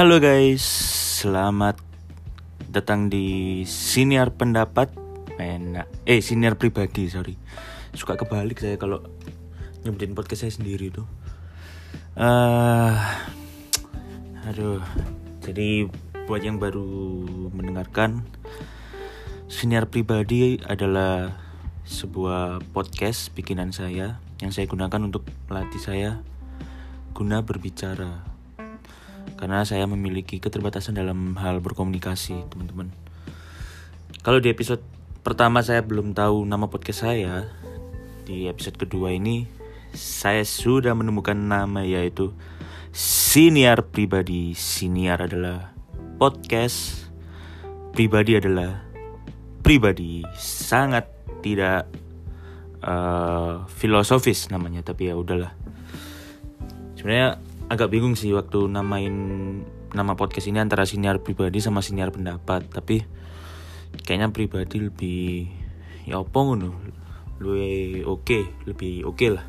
Halo guys, selamat datang di siniar pendapat, enak, eh siniar pribadi sorry, suka kebalik saya kalau nyebutin podcast saya sendiri tuh. Eh, aduh, jadi buat yang baru mendengarkan, siniar pribadi adalah sebuah podcast bikinan saya yang saya gunakan untuk melatih saya guna berbicara karena saya memiliki keterbatasan dalam hal berkomunikasi, teman-teman. Kalau di episode pertama saya belum tahu nama podcast saya, di episode kedua ini saya sudah menemukan nama yaitu Siniar Pribadi. Siniar adalah podcast, pribadi adalah pribadi. Sangat tidak uh, filosofis namanya, tapi ya udahlah. Sebenarnya agak bingung sih waktu namain nama podcast ini antara siniar pribadi sama siniar pendapat tapi kayaknya pribadi lebih ya apa ngono? Lebih oke okay, lebih oke okay lah.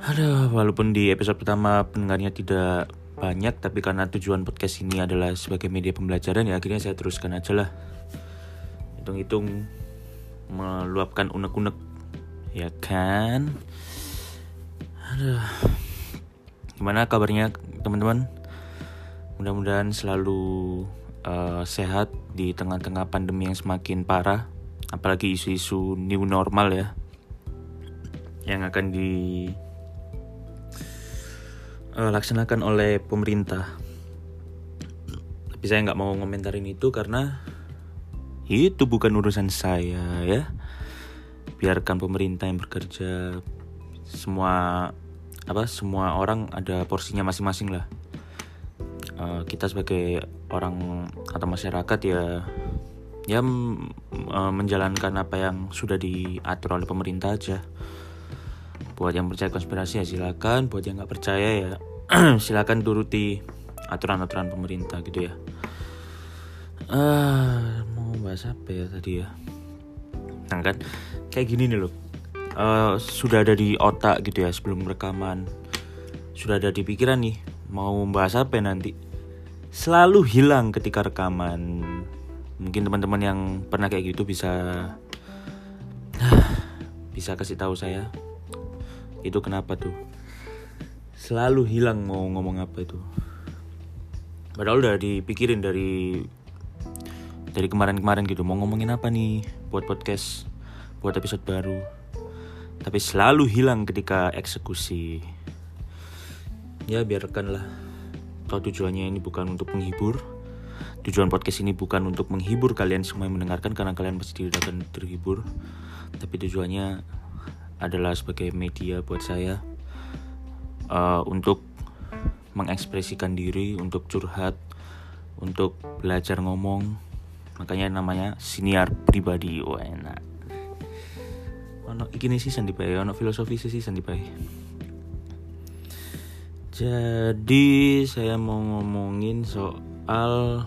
Ada walaupun di episode pertama pendengarnya tidak banyak tapi karena tujuan podcast ini adalah sebagai media pembelajaran ya akhirnya saya teruskan aja lah. Hitung-hitung meluapkan unek-unek. Ya kan Gimana kabarnya teman-teman? Mudah-mudahan selalu uh, sehat di tengah-tengah pandemi yang semakin parah. Apalagi isu-isu new normal ya. Yang akan di uh, laksanakan oleh pemerintah. Tapi saya nggak mau ngomentarin itu karena itu bukan urusan saya ya. Biarkan pemerintah yang bekerja semua apa semua orang ada porsinya masing-masing lah. Uh, kita sebagai orang atau masyarakat ya ya uh, menjalankan apa yang sudah diatur oleh pemerintah aja. Buat yang percaya konspirasi ya silakan buat yang nggak percaya ya silakan turuti aturan-aturan pemerintah gitu ya. Uh, mau bahas apa ya tadi ya? Nah kan kayak gini nih loh uh, sudah ada di otak gitu ya sebelum rekaman. Sudah ada di pikiran nih mau membahas apa ya nanti? Selalu hilang ketika rekaman. Mungkin teman-teman yang pernah kayak gitu bisa bisa kasih tahu saya. Itu kenapa tuh? Selalu hilang mau ngomong apa itu. Padahal udah dipikirin dari dari kemarin-kemarin gitu. Mau ngomongin apa nih buat podcast buat episode baru tapi selalu hilang ketika eksekusi. Ya biarkanlah. Toh tujuannya ini bukan untuk menghibur. Tujuan podcast ini bukan untuk menghibur kalian semua yang mendengarkan karena kalian pasti tidak akan terhibur. Tapi tujuannya adalah sebagai media buat saya uh, untuk mengekspresikan diri, untuk curhat, untuk belajar ngomong. Makanya namanya siniar pribadi. Wah enak ono iki sih sandi bae ono filosofi sih sandi bae jadi saya mau ngomongin soal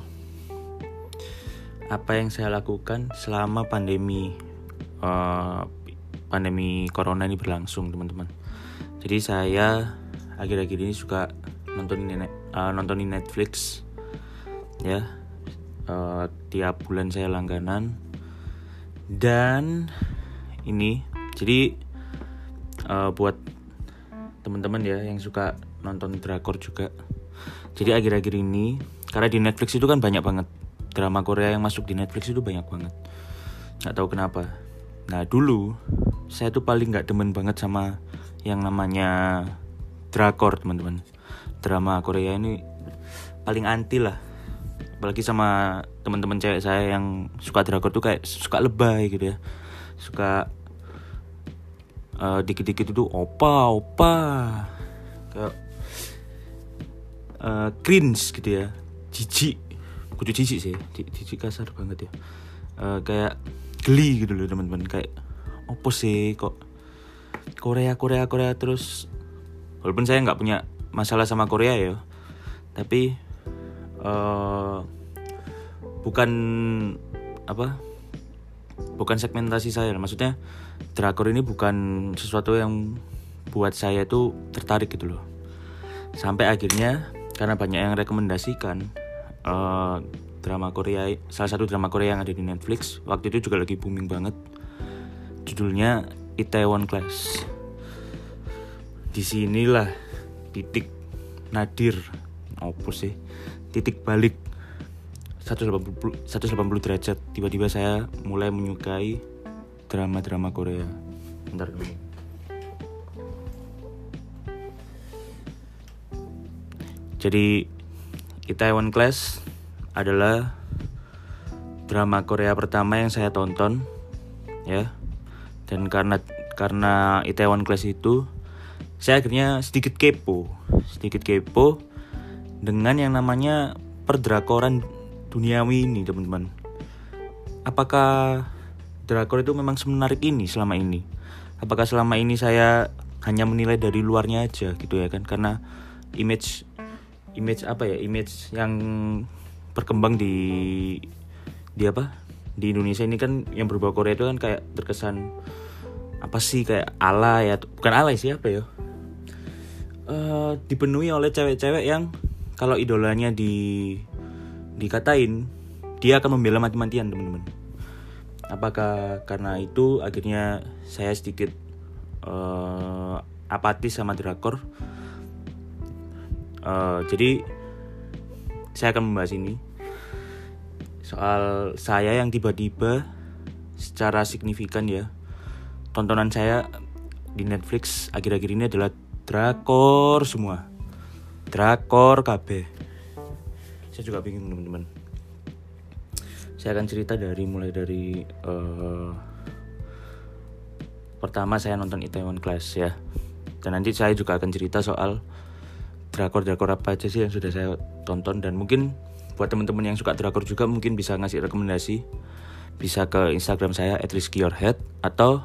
apa yang saya lakukan selama pandemi uh, pandemi corona ini berlangsung teman-teman. Jadi saya akhir-akhir ini suka nontonin uh, nontonin Netflix ya. Uh, tiap bulan saya langganan. Dan ini jadi uh, buat teman-teman ya yang suka nonton drakor juga. Jadi akhir-akhir ini karena di Netflix itu kan banyak banget drama Korea yang masuk di Netflix itu banyak banget. Nggak tahu kenapa. Nah dulu saya tuh paling nggak demen banget sama yang namanya drakor teman-teman. Drama Korea ini paling anti lah. Apalagi sama teman-teman cewek saya yang suka drakor tuh kayak suka lebay gitu ya. Suka uh, dikit-dikit itu opa opa. Kayak uh, cringe gitu ya. Jijik. Kudu jijik sih. Jijik kasar banget ya. Uh, kayak geli gitu loh teman-teman. Kayak opo sih kok Korea Korea Korea terus? Walaupun saya nggak punya masalah sama Korea ya. Tapi uh, bukan apa bukan segmentasi saya. Maksudnya drakor ini bukan sesuatu yang buat saya itu tertarik gitu loh. Sampai akhirnya karena banyak yang rekomendasikan uh, drama Korea salah satu drama Korea yang ada di Netflix waktu itu juga lagi booming banget. Judulnya Itaewon Class. Di sinilah titik nadir. Apa sih? Titik balik. 180, 180 derajat. Tiba-tiba saya mulai menyukai drama-drama Korea. Bentar. Dulu jadi Itaewon Class adalah drama Korea pertama yang saya tonton ya. Dan karena karena Itaewon Class itu saya akhirnya sedikit kepo sedikit kepo dengan yang namanya perdrakoran duniawi ini teman-teman. Apakah drakor itu memang semenarik ini selama ini. Apakah selama ini saya hanya menilai dari luarnya aja gitu ya kan? Karena image image apa ya? Image yang berkembang di di apa? Di Indonesia ini kan yang berbau Korea itu kan kayak terkesan apa sih? Kayak ala ya bukan ala sih apa ya? Uh, dipenuhi oleh cewek-cewek yang kalau idolanya di dikatain dia akan membela mati-matian teman-teman apakah karena itu akhirnya saya sedikit uh, apatis sama drakor? Uh, jadi saya akan membahas ini. Soal saya yang tiba-tiba secara signifikan ya tontonan saya di Netflix akhir-akhir ini adalah drakor semua. Drakor KB saya juga bingung teman-teman saya akan cerita dari mulai dari uh, pertama saya nonton Itaewon Class ya. Dan nanti saya juga akan cerita soal drakor-drakor apa aja sih yang sudah saya tonton. Dan mungkin buat teman-teman yang suka drakor juga mungkin bisa ngasih rekomendasi. Bisa ke Instagram saya @rizkyyourhead atau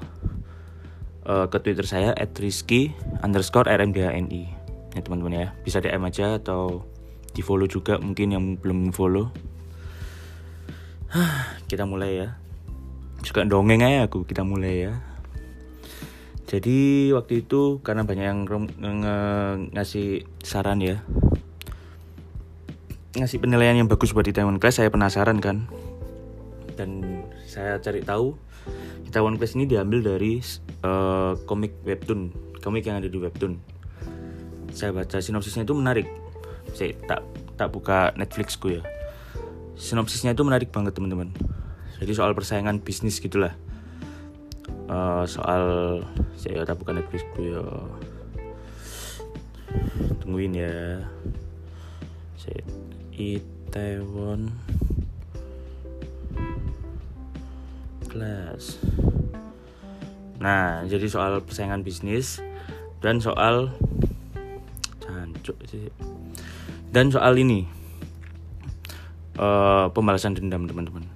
uh, ke Twitter saya @rizky underscore rmdhni ya teman-teman ya. Bisa DM aja atau di follow juga mungkin yang belum follow kita mulai ya. Suka dongeng aja aku kita mulai ya. Jadi waktu itu karena banyak yang ng ngasih saran ya. Ngasih penilaian yang bagus buat Itaewon Class saya penasaran kan. Dan saya cari tahu Itaewon Class ini diambil dari uh, komik webtoon komik yang ada di webtoon. Saya baca sinopsisnya itu menarik. Saya tak tak buka Netflixku ya sinopsisnya itu menarik banget teman-teman. Jadi soal persaingan bisnis gitulah. Uh, soal saya tak bukan Netflix ya. Tungguin ya. Saya Itaewon. Class nah jadi soal persaingan bisnis dan soal cancuk dan soal ini uh, pembalasan dendam teman-teman.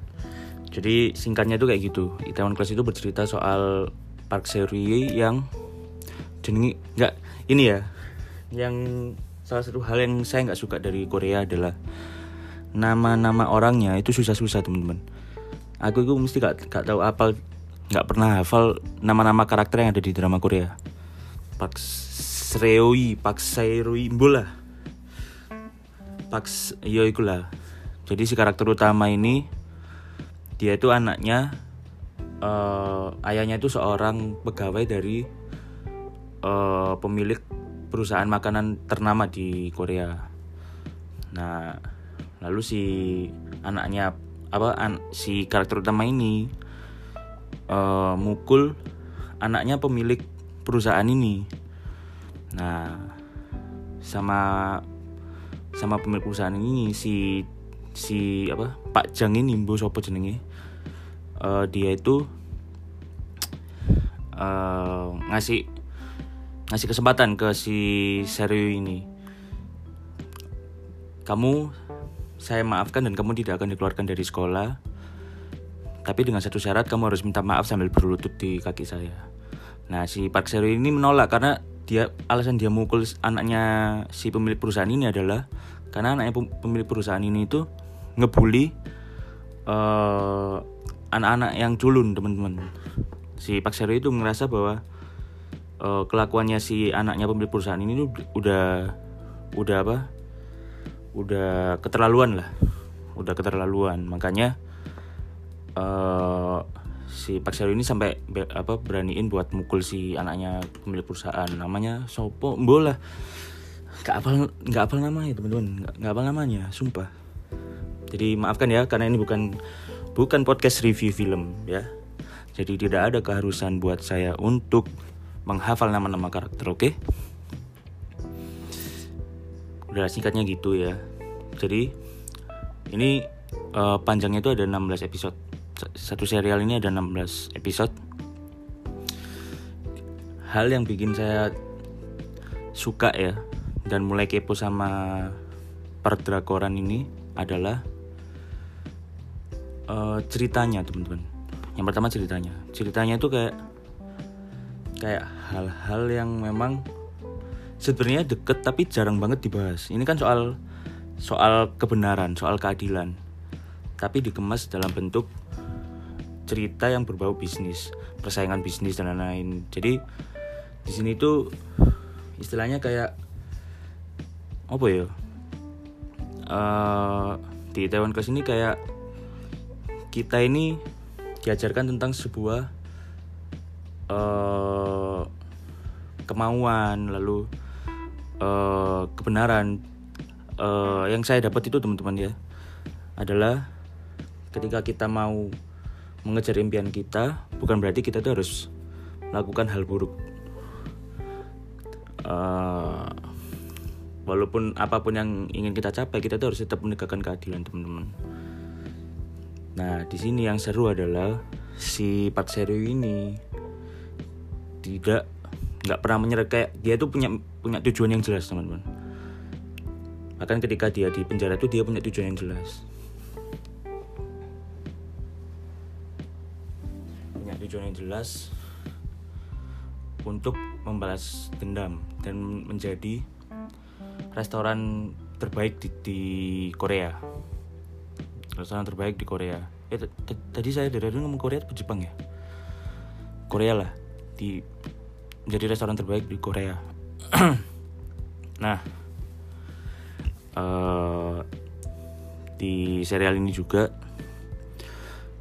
Jadi singkatnya itu kayak gitu. Itaewon Class itu bercerita soal Park Seri yang jenengi nggak ini ya yang salah satu hal yang saya nggak suka dari Korea adalah nama-nama orangnya itu susah-susah teman-teman. Aku itu mesti gak, gak tahu apa nggak pernah hafal nama-nama karakter yang ada di drama Korea. Park Sreoi Park Saeroi bola Park yo ikulah jadi si karakter utama ini dia itu anaknya uh, ayahnya itu seorang pegawai dari uh, pemilik perusahaan makanan ternama di Korea. Nah, lalu si anaknya apa an, si karakter utama ini uh, mukul anaknya pemilik perusahaan ini. Nah, sama sama pemilik perusahaan ini si si apa Pak Jang ini mbok sopo jenenge? Uh, dia itu uh, ngasih ngasih kesempatan ke si Serio ini. Kamu saya maafkan dan kamu tidak akan dikeluarkan dari sekolah. Tapi dengan satu syarat kamu harus minta maaf sambil berlutut di kaki saya. Nah si Park Serio ini menolak karena dia alasan dia mukul anaknya si pemilik perusahaan ini adalah karena anaknya pemilik perusahaan ini itu ngebully uh, anak-anak yang culun teman-teman. Si Pak Sero itu ngerasa bahwa uh, kelakuannya si anaknya pemilik perusahaan ini udah udah apa? Udah keterlaluan lah. Udah keterlaluan. Makanya uh, si Pak Sero ini sampai be, apa beraniin buat mukul si anaknya pemilik perusahaan. Namanya Sopo bola nggak apal nggak apal namanya teman-teman. Nggak apal namanya sumpah jadi maafkan ya karena ini bukan bukan podcast review film ya. Jadi tidak ada keharusan buat saya untuk menghafal nama-nama karakter oke? Okay? udah singkatnya gitu ya. Jadi ini uh, panjangnya itu ada 16 episode. Satu serial ini ada 16 episode. Hal yang bikin saya suka ya dan mulai kepo sama perdrakoran ini adalah uh, ceritanya teman-teman yang pertama ceritanya ceritanya itu kayak kayak hal-hal yang memang sebenarnya deket tapi jarang banget dibahas. Ini kan soal soal kebenaran, soal keadilan. Tapi dikemas dalam bentuk cerita yang berbau bisnis, persaingan bisnis dan lain-lain. Jadi di sini tuh istilahnya kayak apa ya? Uh, di Taiwan Class ini kayak kita ini diajarkan tentang sebuah uh, kemauan lalu uh, kebenaran. Uh, yang saya dapat itu teman-teman ya adalah ketika kita mau mengejar impian kita bukan berarti kita tuh harus melakukan hal buruk. Uh, walaupun apa pun yang ingin kita capai kita tuh harus tetap menegakkan keadilan teman-teman nah di sini yang seru adalah si Pak Seru ini tidak nggak pernah menyerah kayak dia tuh punya punya tujuan yang jelas teman-teman. Bahkan ketika dia di penjara tuh dia punya tujuan yang jelas. Punya tujuan yang jelas untuk membalas dendam dan menjadi restoran terbaik di, di Korea. Restoran terbaik di Korea eh tadi saya dari dulu ngomong Korea atau Jepang ya Korea lah di menjadi restoran terbaik di Korea. nah, uh, di serial ini juga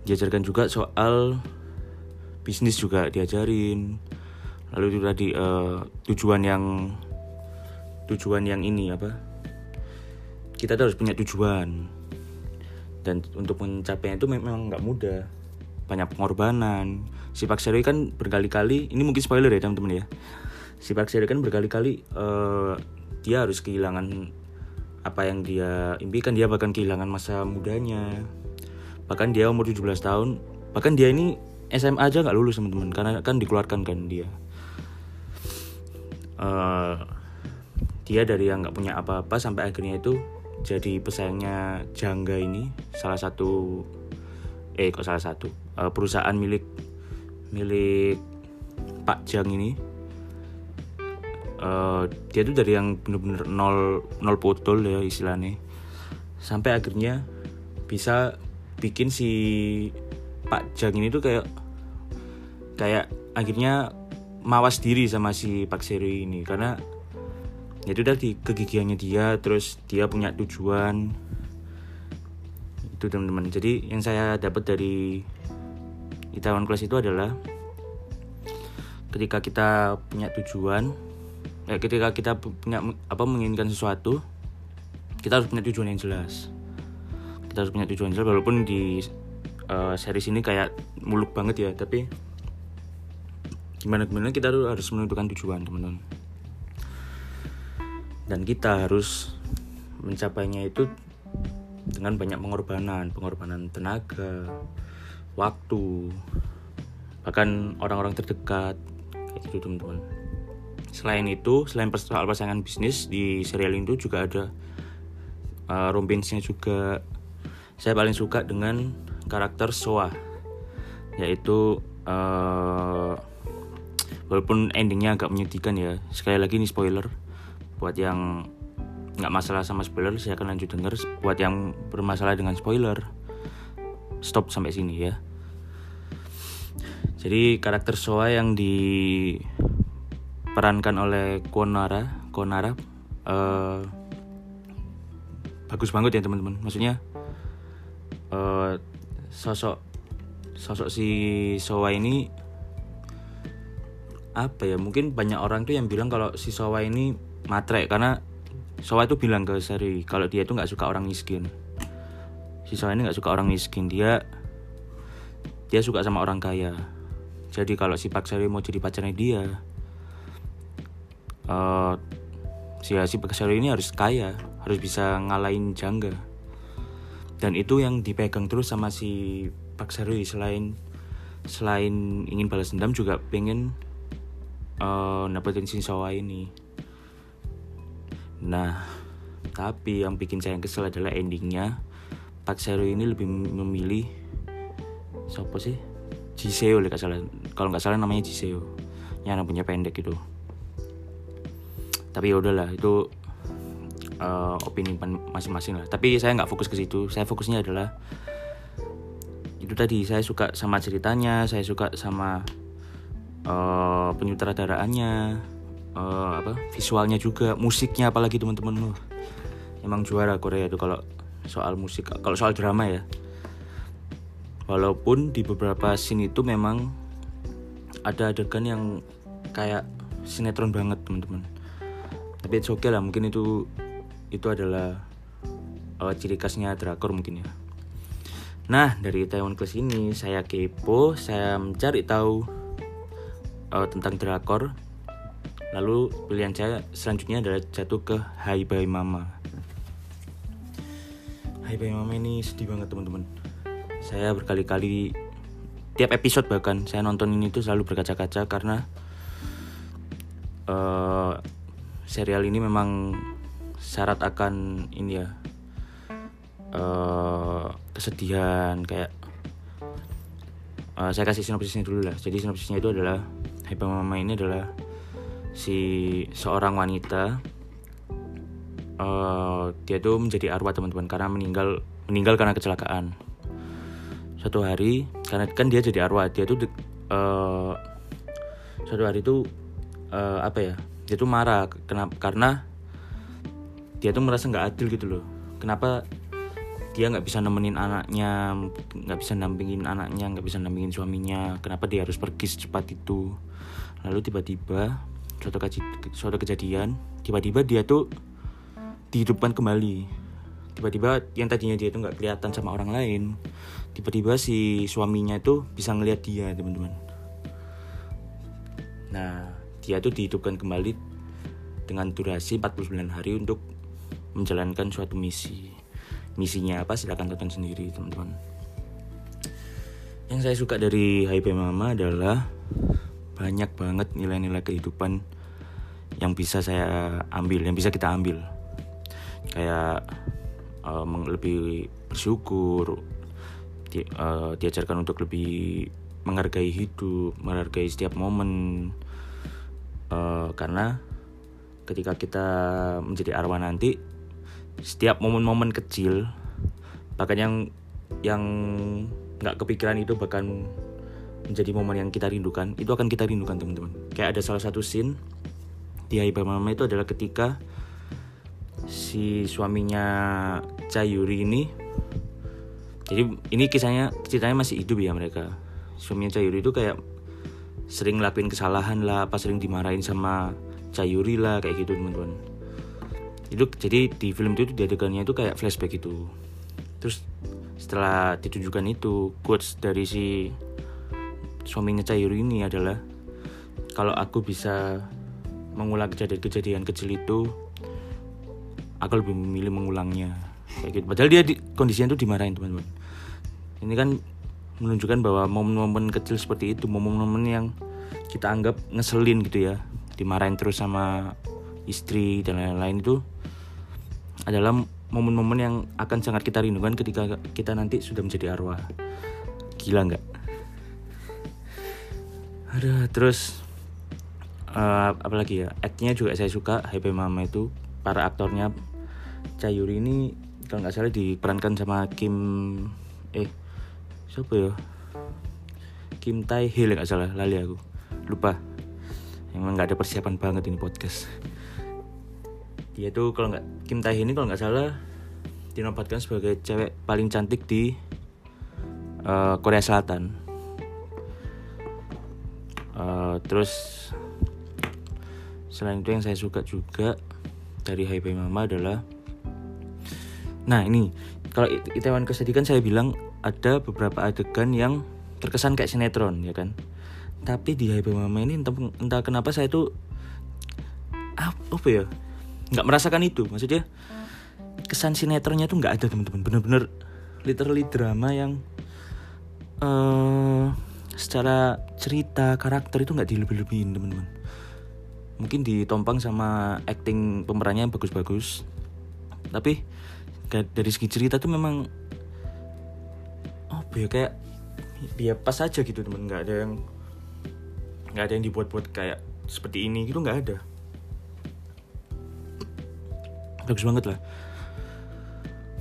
diajarkan juga soal bisnis juga diajarin. Lalu itu tadi uh, tujuan yang tujuan yang ini apa? Kita harus punya tujuan dan untuk mencapainya itu memang nggak mudah. Banyak pengorbanan. Si Pak Seri kan berkali-kali ini mungkin spoiler ya teman-teman ya. Si Pak Seri kan berkali-kali uh, dia harus kehilangan apa yang dia impikan. Dia bahkan kehilangan masa mudanya. Bahkan dia umur 17 tahun. Bahkan dia ini SMA aja nggak lulus teman-teman karena kan dikeluarkan kan dia. Uh, dia dari yang nggak punya apa-apa sampai akhirnya itu jadi pesaingnya Jangga ini salah satu eh kok salah satu? Uh, perusahaan milik milik Pak Jang ini. Uh, dia tuh dari yang bener-bener nol nol potol ya istilahnya. Sampai akhirnya bisa bikin si Pak Jang ini tuh kayak kayak akhirnya mawas diri sama si Pak Seri ini. Karena ya itu tadi kegigihannya dia terus dia punya tujuan. Itu teman-teman. Jadi yang saya dapat dari Itaewon Class itu adalah ketika kita punya tujuan ya ketika kita punya apa menginginkan sesuatu kita harus punya tujuan yang jelas. Kita harus punya tujuan jelas walaupun di uh, series ini kayak muluk banget ya tapi gimana gimana kita harus menentukan tujuan teman-teman dan kita harus mencapainya itu dengan banyak pengorbanan pengorbanan tenaga waktu bahkan orang-orang terdekat kayak gitu teman-teman. Selain itu selain soal pasangan bisnis di serial itu juga ada uh, romansnya juga. Saya paling suka dengan karakter Soa yaitu uh, walaupun endingnya agak menyedihkan ya. Sekali lagi ini spoiler buat yang nggak masalah sama spoiler saya akan lanjut denger. Buat yang bermasalah dengan spoiler stop sampai sini ya. Jadi karakter Soa yang diperankan oleh Konara Konara uh, bagus banget ya teman-teman. Maksudnya uh, sosok sosok si Sowa ini apa ya mungkin banyak orang tuh yang bilang kalau si Sowa ini matre karena Sowa itu bilang ke Sari kalau dia itu nggak suka orang miskin. Si Sowa ini nggak suka orang miskin dia dia suka sama orang kaya. Jadi kalau si Pak Sari mau jadi pacarnya dia uh, si si Pak Sari ini harus kaya harus bisa ngalahin jangga. Dan itu yang dipegang terus sama si Pak Sarui selain selain ingin balas dendam juga pengen uh, dapetin si Sawa ini nah tapi yang bikin saya kesel adalah endingnya. Pak Sarui ini lebih memilih siapa sih? Jiseo kalau salah. Kalau nggak salah namanya Jiseo. Yang punya pendek itu tapi ya udahlah itu uh, opini masing-masing lah. Tapi saya nggak fokus ke situ. Saya fokusnya adalah itu tadi. Saya suka sama ceritanya saya suka sama uh, penyutradaraannya uh, apa visualnya juga musiknya apalagi teman-teman loh emang juara Korea itu kalau soal musik kalau soal drama ya walaupun di beberapa scene itu memang ada adegan yang kayak sinetron banget teman-teman tapi oke okay lah mungkin itu itu adalah uh, ciri khasnya drakor mungkin ya. Nah dari Taiwan Class ini saya kepo, saya mencari tahu uh, tentang drakor. Lalu pilihan saya selanjutnya adalah jatuh ke Hai Bye Mama. Hai Bye Mama ini sedih banget teman-teman. Saya berkali-kali tiap episode bahkan saya nonton ini tuh selalu berkaca-kaca karena uh, serial ini memang syarat akan ini ya uh, kesedihan kayak uh, saya kasih sinopsisnya dulu lah jadi sinopsisnya itu adalah Hyper Mama ini adalah si seorang wanita uh, dia tuh menjadi arwah teman-teman karena meninggal meninggal karena kecelakaan. Suatu hari karena kan dia jadi arwah dia tuh uh, suatu hari itu uh, apa ya dia tuh marah kenapa karena dia tuh merasa nggak adil gitu loh. Kenapa dia nggak bisa nemenin anaknya nggak bisa nampingin anaknya nggak bisa nampingin suaminya? Kenapa dia harus pergi secepat itu? Lalu tiba-tiba suatu, suatu kejadian tiba-tiba dia tuh dihidupkan kembali. Tiba-tiba yang tadinya dia itu nggak kelihatan sama orang lain tiba-tiba si suaminya itu bisa ngelihat dia teman-teman. Nah dia tuh dihidupkan kembali dengan durasi 49 hari untuk menjalankan suatu misi. Misinya apa? Silahkan tonton sendiri teman-teman. Yang saya suka dari HIP Mama adalah banyak banget nilai-nilai kehidupan yang bisa saya ambil yang bisa kita ambil. Kayak uh, lebih bersyukur di, uh, diajarkan untuk lebih menghargai hidup menghargai setiap momen. Uh, karena ketika kita menjadi arwah nanti setiap momen-momen kecil bahkan yang yang nggak kepikiran itu bahkan menjadi momen yang kita rindukan itu akan kita rindukan teman-teman. Kayak ada salah satu scene di Hai Mama itu adalah ketika si suaminya Cayuri ini jadi ini kisahnya ceritanya masih hidup ya mereka. Suaminya Cayuri itu kayak sering ngelakuin kesalahan lah apa sering dimarahin sama Cayuri lah kayak gitu teman-teman. Itu jadi di film itu di adegannya itu kayak flashback itu terus setelah ditunjukkan itu quotes dari si suaminya Cayuru ini adalah kalau aku bisa mengulang kejadian-kejadian kecil itu aku lebih memilih mengulangnya kayak gitu padahal dia di, kondisinya itu dimarahin teman-teman ini kan menunjukkan bahwa momen-momen kecil seperti itu momen-momen yang kita anggap ngeselin gitu ya dimarahin terus sama istri dan lain-lain itu adalah momen-momen yang akan sangat kita rindukan ketika kita nanti sudah menjadi arwah. Gila nggak? Ada terus uh, apalagi ya actnya juga saya suka Happy Mama itu. Para aktornya Cayuri ini kalau nggak salah diperankan sama Kim eh siapa ya? Kim Tae Hee nggak salah lali aku. Lupa. Emang nggak ada persiapan banget ini podcast. Dia tuh kalau nggak Kim Tae ini kalau nggak salah dinobatkan sebagai cewek paling cantik di uh, Korea Selatan. Uh, terus selain itu yang saya suka juga dari Hai Mama adalah nah ini kalau Itaewon Kesedi kan saya bilang ada beberapa adegan yang terkesan kayak sinetron ya kan? Tapi di Hai Mama ini entah, entah kenapa saya tuh apa ya nggak merasakan itu. Maksudnya kesan sinetronnya tuh nggak ada teman-teman. Bener-bener literally drama yang uh, secara cerita karakter itu nggak dilebih-lebihin teman-teman. Mungkin ditompang sama acting pemerannya yang bagus-bagus. Tapi dari segi cerita tuh memang oh ya kayak dia pas aja gitu teman nggak ada yang nggak ada yang dibuat-buat kayak seperti ini gitu nggak ada. Bagus banget lah.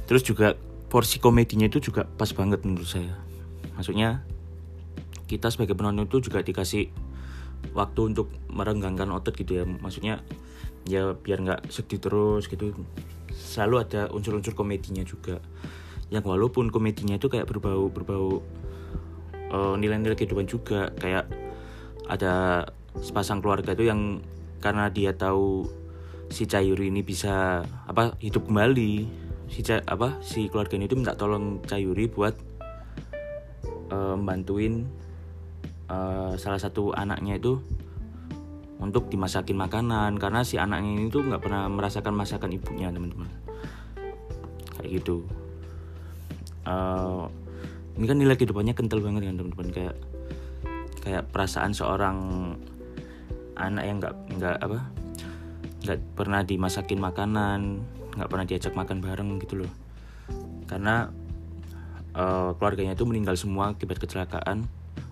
Terus juga porsi komedinya itu juga pas banget menurut saya. Maksudnya kita sebagai penonton itu juga dikasih waktu untuk merenggangkan otot gitu ya. Maksudnya ya biar nggak sedih terus gitu. Selalu ada unsur-unsur komedinya juga. Yang walaupun komedinya itu kayak berbau berbau uh, nilai-nilai kehidupan juga. Kayak ada sepasang keluarga itu yang karena dia tahu si Cayuri ini bisa apa hidup kembali. Si apa si keluarganya itu minta tolong Cayuri buat uh, bantuin uh, salah satu anaknya itu untuk dimasakin makanan. Karena si anaknya ini tuh nggak pernah merasakan masakan ibunya teman-teman. Kayak gitu. Uh, ini kan nilai kehidupannya kental banget kan teman-teman. Kayak kayak perasaan seorang anak yang nggak nggak apa nggak pernah dimasakin makanan nggak pernah diajak makan bareng gitu loh. Karena uh, keluarganya itu meninggal semua akibat kecelakaan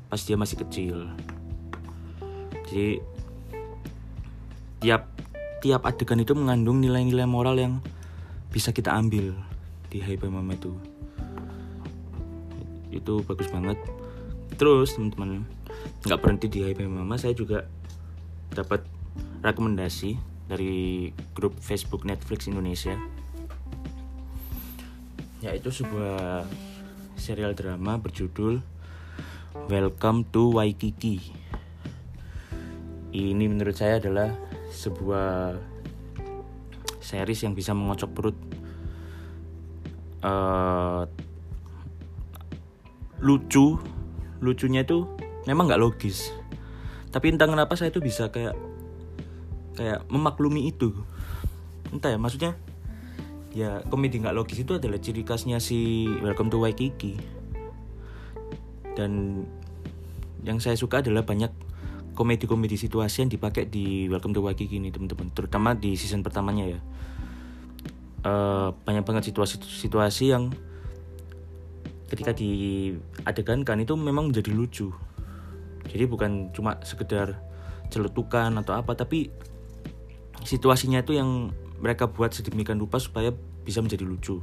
pas dia masih kecil. Jadi tiap tiap adegan itu mengandung nilai-nilai moral yang bisa kita ambil di Hype Mama itu. Itu bagus banget. Terus teman-teman nggak berhenti di Hype Mama saya juga dapat rekomendasi dari grup Facebook Netflix Indonesia. Yaitu sebuah serial drama berjudul Welcome to Waikiki. Ini menurut saya adalah sebuah series yang bisa mengocok perut. Uh, lucu. Lucunya itu memang nggak logis. Tapi entah kenapa saya tuh bisa kayak kayak memaklumi itu. Entah ya maksudnya ya komedi nggak logis itu adalah ciri khasnya si Welcome to Waikiki dan yang saya suka adalah banyak komedi-komedi situasi yang dipakai di Welcome to Waikiki ini teman-teman. Terutama di season pertamanya ya. Uh, banyak banget situasi-situasi yang ketika diadegankan itu memang menjadi lucu. Jadi bukan cuma sekedar celutukan atau apa tapi situasinya itu yang mereka buat sedemikian rupa supaya bisa menjadi lucu.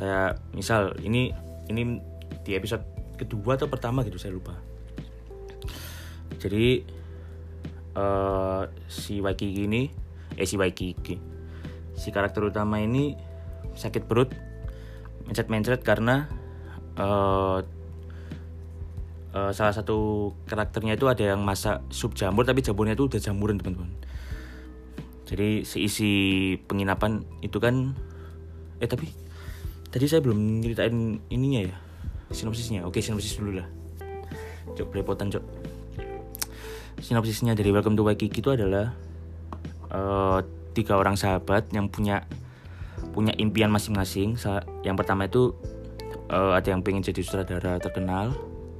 Kayak misal ini ini di episode kedua atau pertama gitu saya lupa. Jadi uh, si Waikiki ini eh si Waikiki si karakter utama ini sakit perut mencet-mencet karena uh, uh, salah satu karakternya itu ada yang masak sup jamur tapi jamurnya itu udah jamuran teman-teman. Jadi seisi penginapan itu kan eh tapi tadi saya belum ceritain ininya ya sinopsisnya. Oke sinopsis dulu lah. Cok belepotan cok sinopsisnya dari Welcome to Waikiki itu adalah uh, tiga orang sahabat yang punya punya impian masing-masing. Yang pertama itu uh, ada yang pengen jadi sutradara terkenal.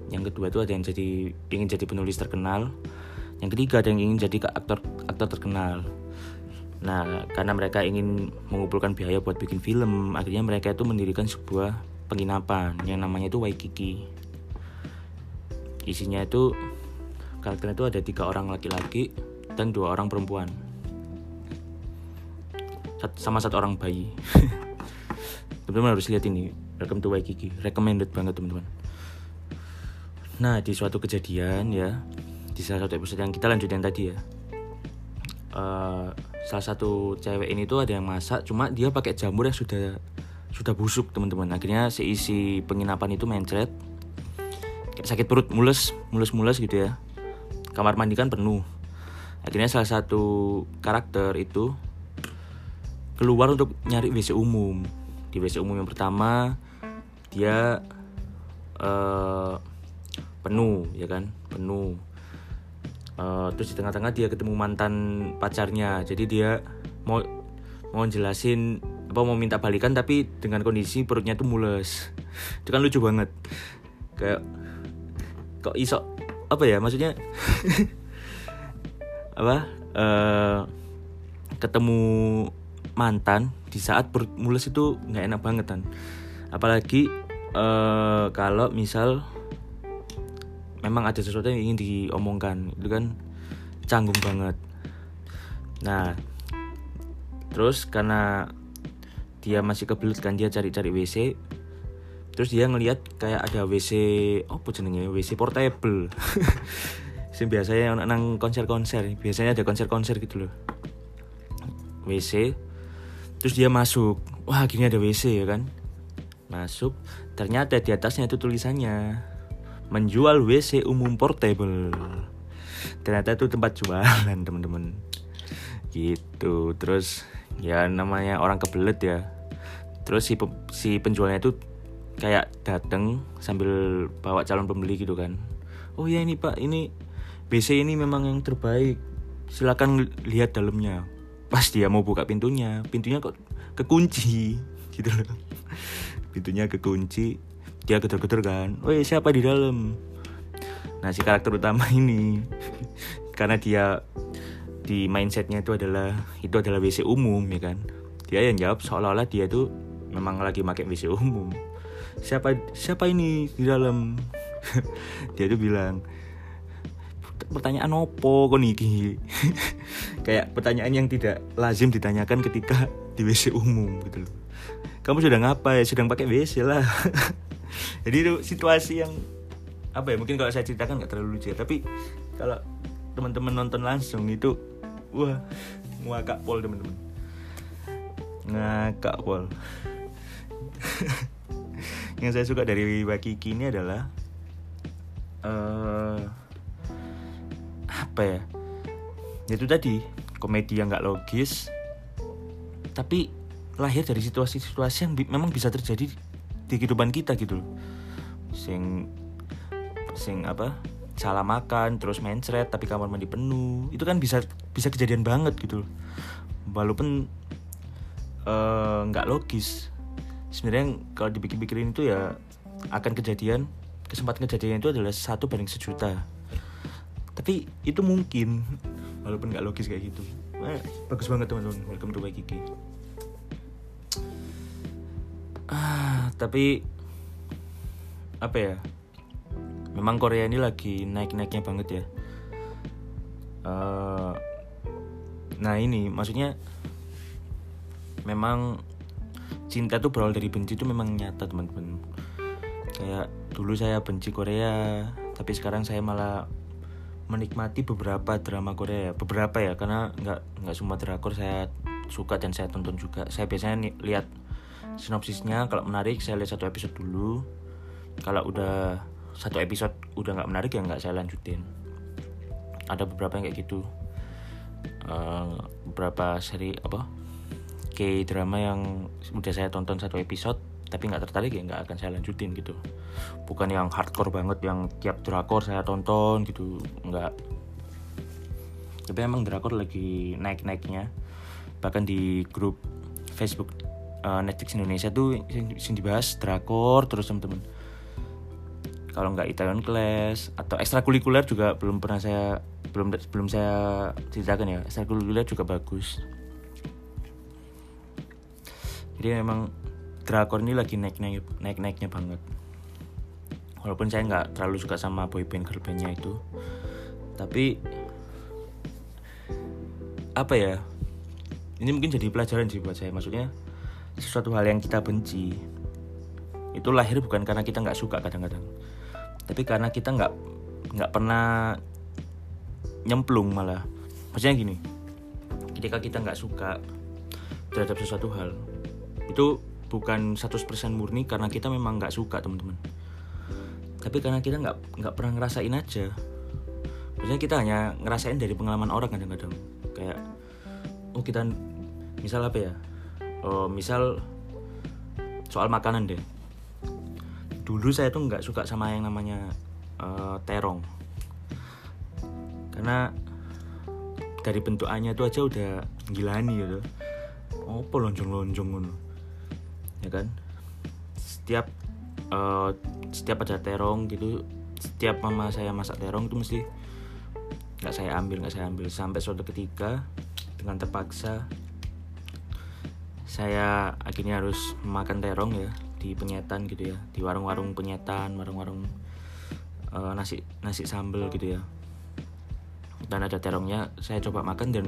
Yang kedua itu ada yang jadi ingin jadi penulis terkenal. Yang ketiga ada yang ingin jadi aktor aktor terkenal. Nah, karena mereka ingin mengumpulkan biaya buat bikin film, akhirnya mereka itu mendirikan sebuah penginapan yang namanya itu Waikiki. Isinya itu karakternya itu ada tiga orang laki-laki dan dua orang perempuan, sama satu orang bayi. teman-teman harus lihat ini, Welcome to Waikiki, recommended banget teman-teman. Nah, di suatu kejadian ya, di salah satu episode yang kita lanjutin tadi ya, uh, salah satu cewek ini tuh ada yang masak cuma dia pakai jamur yang sudah sudah busuk teman-teman. Akhirnya seisi penginapan itu mencret. Sakit perut mules mules mules gitu ya. Kamar mandi kan penuh. Akhirnya salah satu karakter itu keluar untuk nyari WC umum. Di WC umum yang pertama dia uh, penuh ya kan? Penuh. Uh, terus di tengah-tengah dia ketemu mantan pacarnya. Jadi dia mau mau jelasin apa mau minta balikan tapi dengan kondisi perutnya tuh mules. Itu kan lucu banget. Kayak kok iso apa ya maksudnya? Apa uh, ketemu mantan di saat perut mules itu nggak enak banget kan apalagi uh, kalau misal memang ada sesuatu yang ingin diomongkan itu kan canggung banget. Nah terus karena dia masih kebelet kan dia cari-cari WC terus dia ngelihat kayak ada WC apa jenenge? WC portable. Sing biasanya nang konser-konser biasanya ada konser-konser gitu loh. WC terus dia masuk wah gini ada WC ya kan? Masuk ternyata di atasnya itu tulisannya menjual WC umum portable. Ternyata itu tempat jualan teman-teman. Gitu terus ya namanya orang kebelet ya terus si si penjualnya itu kayak dateng sambil bawa calon pembeli gitu kan. Oh ya ini pak ini BC ini memang yang terbaik. Silakan lihat dalamnya. Pas dia mau buka pintunya pintunya kok kekunci gitu loh. Pintunya kekunci dia geter-geter kan. Oh ya siapa di dalam? Nah si karakter utama ini karena dia di mindsetnya itu adalah itu adalah WC umum ya kan. Dia yang jawab seolah-olah dia tuh memang lagi pakai WC umum. Siapa siapa ini di dalam? Dia tuh bilang pertanyaan opo kok niki? Kayak pertanyaan yang tidak lazim ditanyakan ketika di WC umum gitu loh. Kamu sudah ngapa ya sedang pakai WC lah. Jadi itu situasi yang apa ya mungkin kalau saya ceritakan nggak terlalu lucu ya. Tapi kalau teman-teman nonton langsung itu wah ngakak pol teman-teman. Ngakak pol yang saya suka dari Wakiki ini adalah uh, apa ya? Itu tadi komedi yang nggak logis tapi lahir dari situasi-situasi yang memang bisa terjadi di kehidupan kita gitu loh. Sing sing apa? Salah makan terus mencret tapi kamar mandi penuh. Itu kan bisa bisa kejadian banget gitu walaupun eh, nggak uh, logis sebenarnya kalau dipikir-pikirin itu ya akan kejadian kesempatan kejadian itu adalah satu banding sejuta. Tapi itu mungkin walaupun nggak logis kayak gitu. Eh, bagus banget teman-teman. Welcome to Waikiki. Ah tapi apa ya? Memang Korea ini lagi naik-naiknya banget ya. Uh, nah ini maksudnya memang cinta tuh berawal dari benci itu memang nyata teman-teman. Kayak dulu saya benci Korea tapi sekarang saya malah menikmati beberapa drama Korea. Beberapa ya karena nggak nggak semua drakor saya suka dan saya tonton juga. Saya biasanya nih, lihat sinopsisnya kalau menarik saya lihat satu episode dulu. Kalau udah satu episode udah nggak menarik ya nggak saya lanjutin. Ada beberapa yang kayak gitu. Uh, beberapa seri apa K drama yang udah saya tonton satu episode tapi nggak tertarik ya nggak akan saya lanjutin gitu. Bukan yang hardcore banget yang tiap drakor saya tonton gitu nggak. Tapi emang drakor lagi naik naiknya bahkan di grup Facebook uh, Netflix Indonesia tuh sing dibahas drakor terus temen-temen kalau nggak Italian Class atau ekstrakurikuler juga belum pernah saya belum belum saya ceritakan ya. Ekstrakurikuler juga bagus jadi memang drakor ini lagi naik naik naik naiknya banget. Walaupun saya nggak terlalu suka sama boyband girlbandnya itu. Tapi apa ya ini mungkin jadi pelajaran sih buat saya. Maksudnya sesuatu hal yang kita benci itu lahir bukan karena kita nggak suka kadang-kadang. Tapi karena kita nggak nggak pernah nyemplung malah. Maksudnya gini ketika kita nggak suka terhadap sesuatu hal itu bukan 100% murni karena kita memang nggak suka teman-teman. Tapi karena kita nggak nggak pernah ngerasain aja. Maksudnya kita hanya ngerasain dari pengalaman orang kadang-kadang. Kayak oh kita misal apa ya? Oh, misal soal makanan deh. Dulu saya tuh nggak suka sama yang namanya uh, terong. Karena dari bentukannya itu aja udah gilani gitu. Oh lonjong-lonjong ngono ya kan? Setiap uh, setiap ada terong gitu setiap mama saya masak terong itu mesti nggak saya ambil nggak saya ambil. Sampai suatu ketika dengan terpaksa saya akhirnya harus makan terong ya di penyetan gitu ya. Di warung-warung penyetan warung-warung uh, nasi nasi sambel gitu ya. Dan ada terongnya saya coba makan dan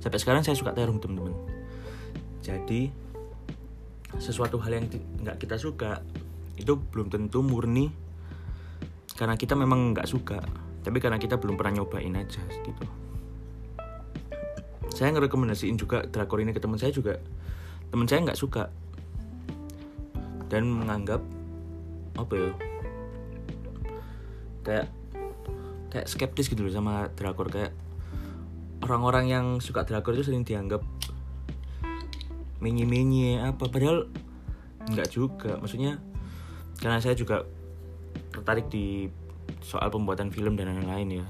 sampai sekarang saya suka terong teman-teman. Jadi sesuatu hal yang nggak kita suka itu belum tentu murni. Karena kita memang nggak suka tapi karena kita belum pernah nyobain aja gitu. Saya ngerekomendasiin juga drakor ini ke teman saya juga. Teman saya nggak suka. Dan menganggap apa ya? Kayak kayak skeptis gitu loh sama drakor. Kayak orang-orang yang suka drakor itu sering dianggap menye-menye apa. Padahal nggak juga. Maksudnya karena saya juga tertarik di soal pembuatan film dan lain-lain ya.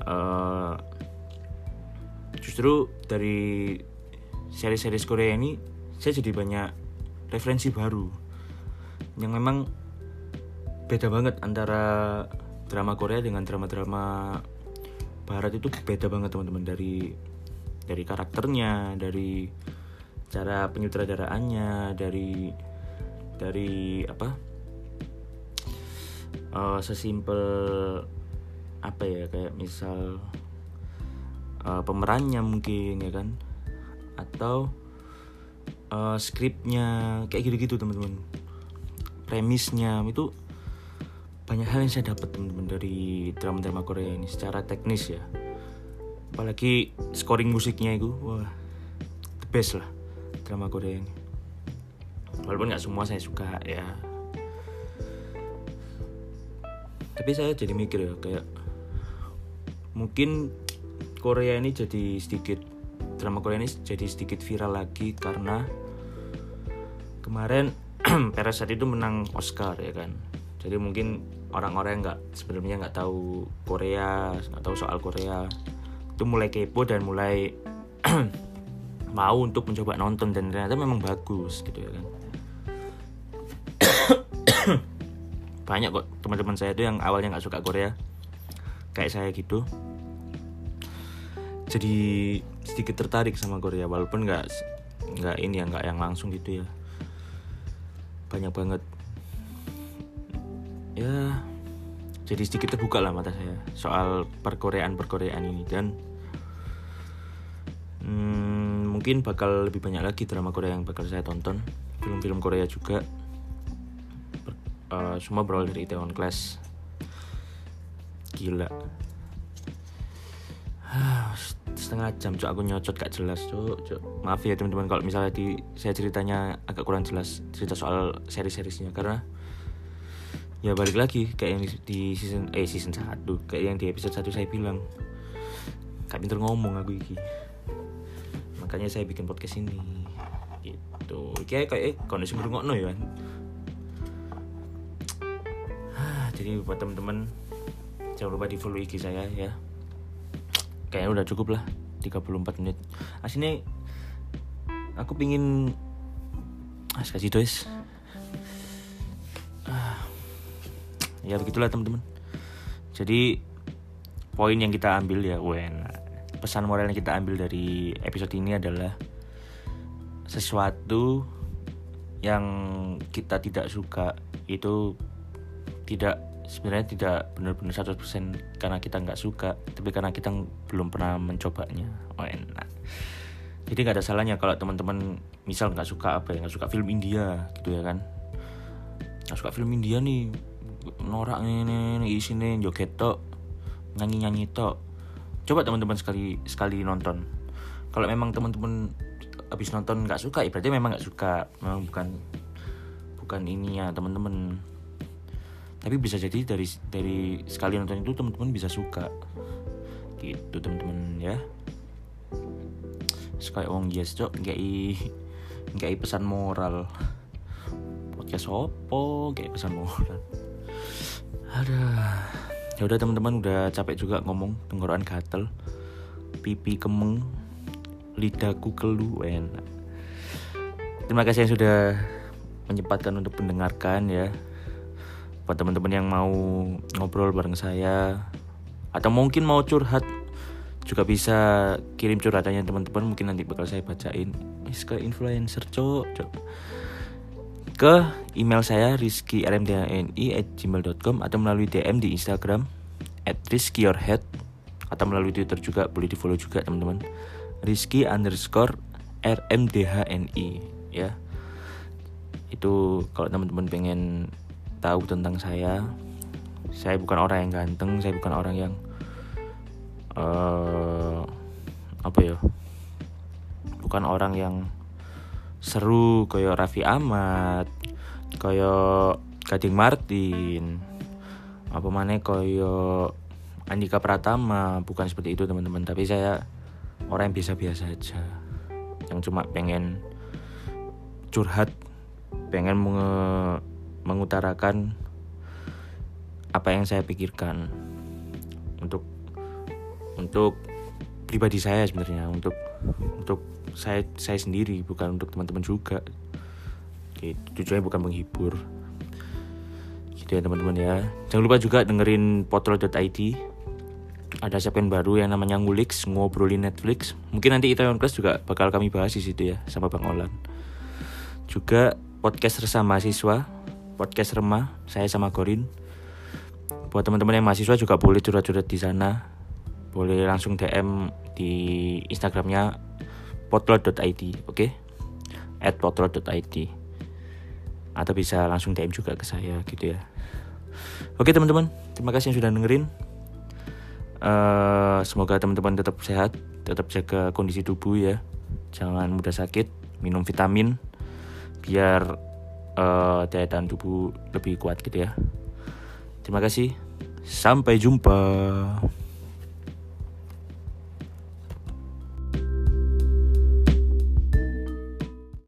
Uh, justru dari seri-seri Korea ini saya jadi banyak referensi baru. Yang memang beda banget antara drama Korea dengan drama-drama Barat itu beda banget teman-teman. Dari dari karakternya, dari cara penyutradaraannya, dari dari apa uh, sesimpel apa ya kayak misal uh, pemerannya mungkin ya kan? Atau uh, skripnya kayak gitu-gitu teman-teman. Premisnya itu banyak hal yang saya dapat teman-teman dari drama-drama Korea ini secara teknis ya. Apalagi scoring musiknya itu wah the best lah drama Korea ini walaupun nggak semua saya suka ya. Tapi saya jadi mikir ya kayak mungkin Korea ini jadi sedikit drama Korea ini jadi sedikit viral lagi karena kemarin Parasite itu menang Oscar ya kan? Jadi mungkin orang-orang yang nggak sebenarnya nggak tahu Korea nggak tahu soal Korea itu mulai kepo dan mulai mau untuk mencoba nonton dan ternyata memang bagus gitu ya kan. Banyak kok teman-teman saya itu yang awalnya nggak suka Korea. Kayak saya gitu. Jadi sedikit tertarik sama Korea walaupun nggak nggak ini ya nggak yang langsung gitu ya. Banyak banget. Ya jadi sedikit terbuka lah mata saya soal perkoreaan perkoreaan ini dan hmm, mungkin bakal lebih banyak lagi drama Korea yang bakal saya tonton. Film-film Korea juga. Uh, semua berawal dari Itaewon Class. Gila. Setengah jam cok aku nyocot gak jelas cok, cok. maaf ya teman-teman. Kalau misalnya di saya ceritanya agak kurang jelas cerita soal seri-serisnya. Karena ya balik lagi kayak yang di, season eh season 1 kayak yang di episode 1 saya bilang. Gak pinter ngomong aku iki makanya saya bikin podcast ini. Gitu. Kayak kayak eh kondisi no ya kan jadi buat teman-teman jangan lupa di follow IG saya ya. Kayaknya udah cukup lah 34 menit. Aslinya aku pingin ah kasih tulis ah, ya begitulah teman-teman. Jadi poin yang kita ambil ya wen pesan moral yang kita ambil dari episode ini adalah sesuatu yang kita tidak suka itu tidak sebenarnya tidak benar-benar 100% karena kita nggak suka tapi karena kita belum pernah mencobanya. Oh enak. Jadi nggak ada salahnya kalau teman-teman misal nggak suka apa ya nggak suka film India gitu ya kan. Nggak suka film India nih norak ini, ini sini joget tok nyanyi nyanyi tok coba teman-teman sekali sekali nonton. Kalau memang teman-teman habis nonton nggak suka ya berarti memang nggak suka. Memang bukan bukan ininya teman-teman. Tapi bisa jadi dari dari sekali nonton itu teman-teman bisa suka. Gitu teman-teman ya. Sekali wong yes cok. Nggak nggak pesan moral. Podcast opo? Kayak pesan moral. Ada ya udah teman-teman udah capek juga ngomong tenggorokan gatel pipi kemeng lidahku kelu enak. Terima kasih yang sudah menyempatkan untuk mendengarkan ya. Buat teman-teman yang mau ngobrol bareng saya atau mungkin mau curhat juga bisa kirim curhatannya teman-teman. Mungkin nanti bakal saya bacain. Ke influencer cok cok ke email saya rizkyrmdni@gmail.com atau melalui DM di Instagram at rizkyyourhead atau melalui Twitter juga boleh di follow juga teman-teman. Rizky underscore rmdhni ya. Itu kalau teman-teman pengen tahu tentang saya saya bukan orang yang ganteng saya bukan orang yang uh, apa ya bukan orang yang seru kayak Raffi Ahmad kayak Gading Martin apa mana kayak Andika Pratama bukan seperti itu teman-teman tapi saya orang yang biasa-biasa aja yang cuma pengen curhat pengen menge mengutarakan apa yang saya pikirkan untuk untuk pribadi saya sebenarnya untuk untuk saya saya sendiri bukan untuk teman-teman juga. Gitu. Tujuannya bukan menghibur. Gitu ya teman-teman ya. Jangan lupa juga dengerin potrol.id ada segmen baru yang namanya Ngulix ngobrolin Netflix. Mungkin nanti Itaewon Class juga bakal kami bahas di situ ya sama Bang Olan. Juga podcast resah mahasiswa podcast remah saya sama Gorin. Buat teman-teman yang mahasiswa juga boleh curhat-curhat di sana boleh langsung DM di Instagramnya potlot.id oke okay? at potlot.id atau bisa langsung DM juga ke saya gitu ya oke teman-teman terima kasih yang sudah dengerin uh, semoga teman-teman tetap sehat tetap jaga kondisi tubuh ya jangan mudah sakit minum vitamin biar uh, daya tahan tubuh lebih kuat gitu ya. Terima kasih. Sampai jumpa.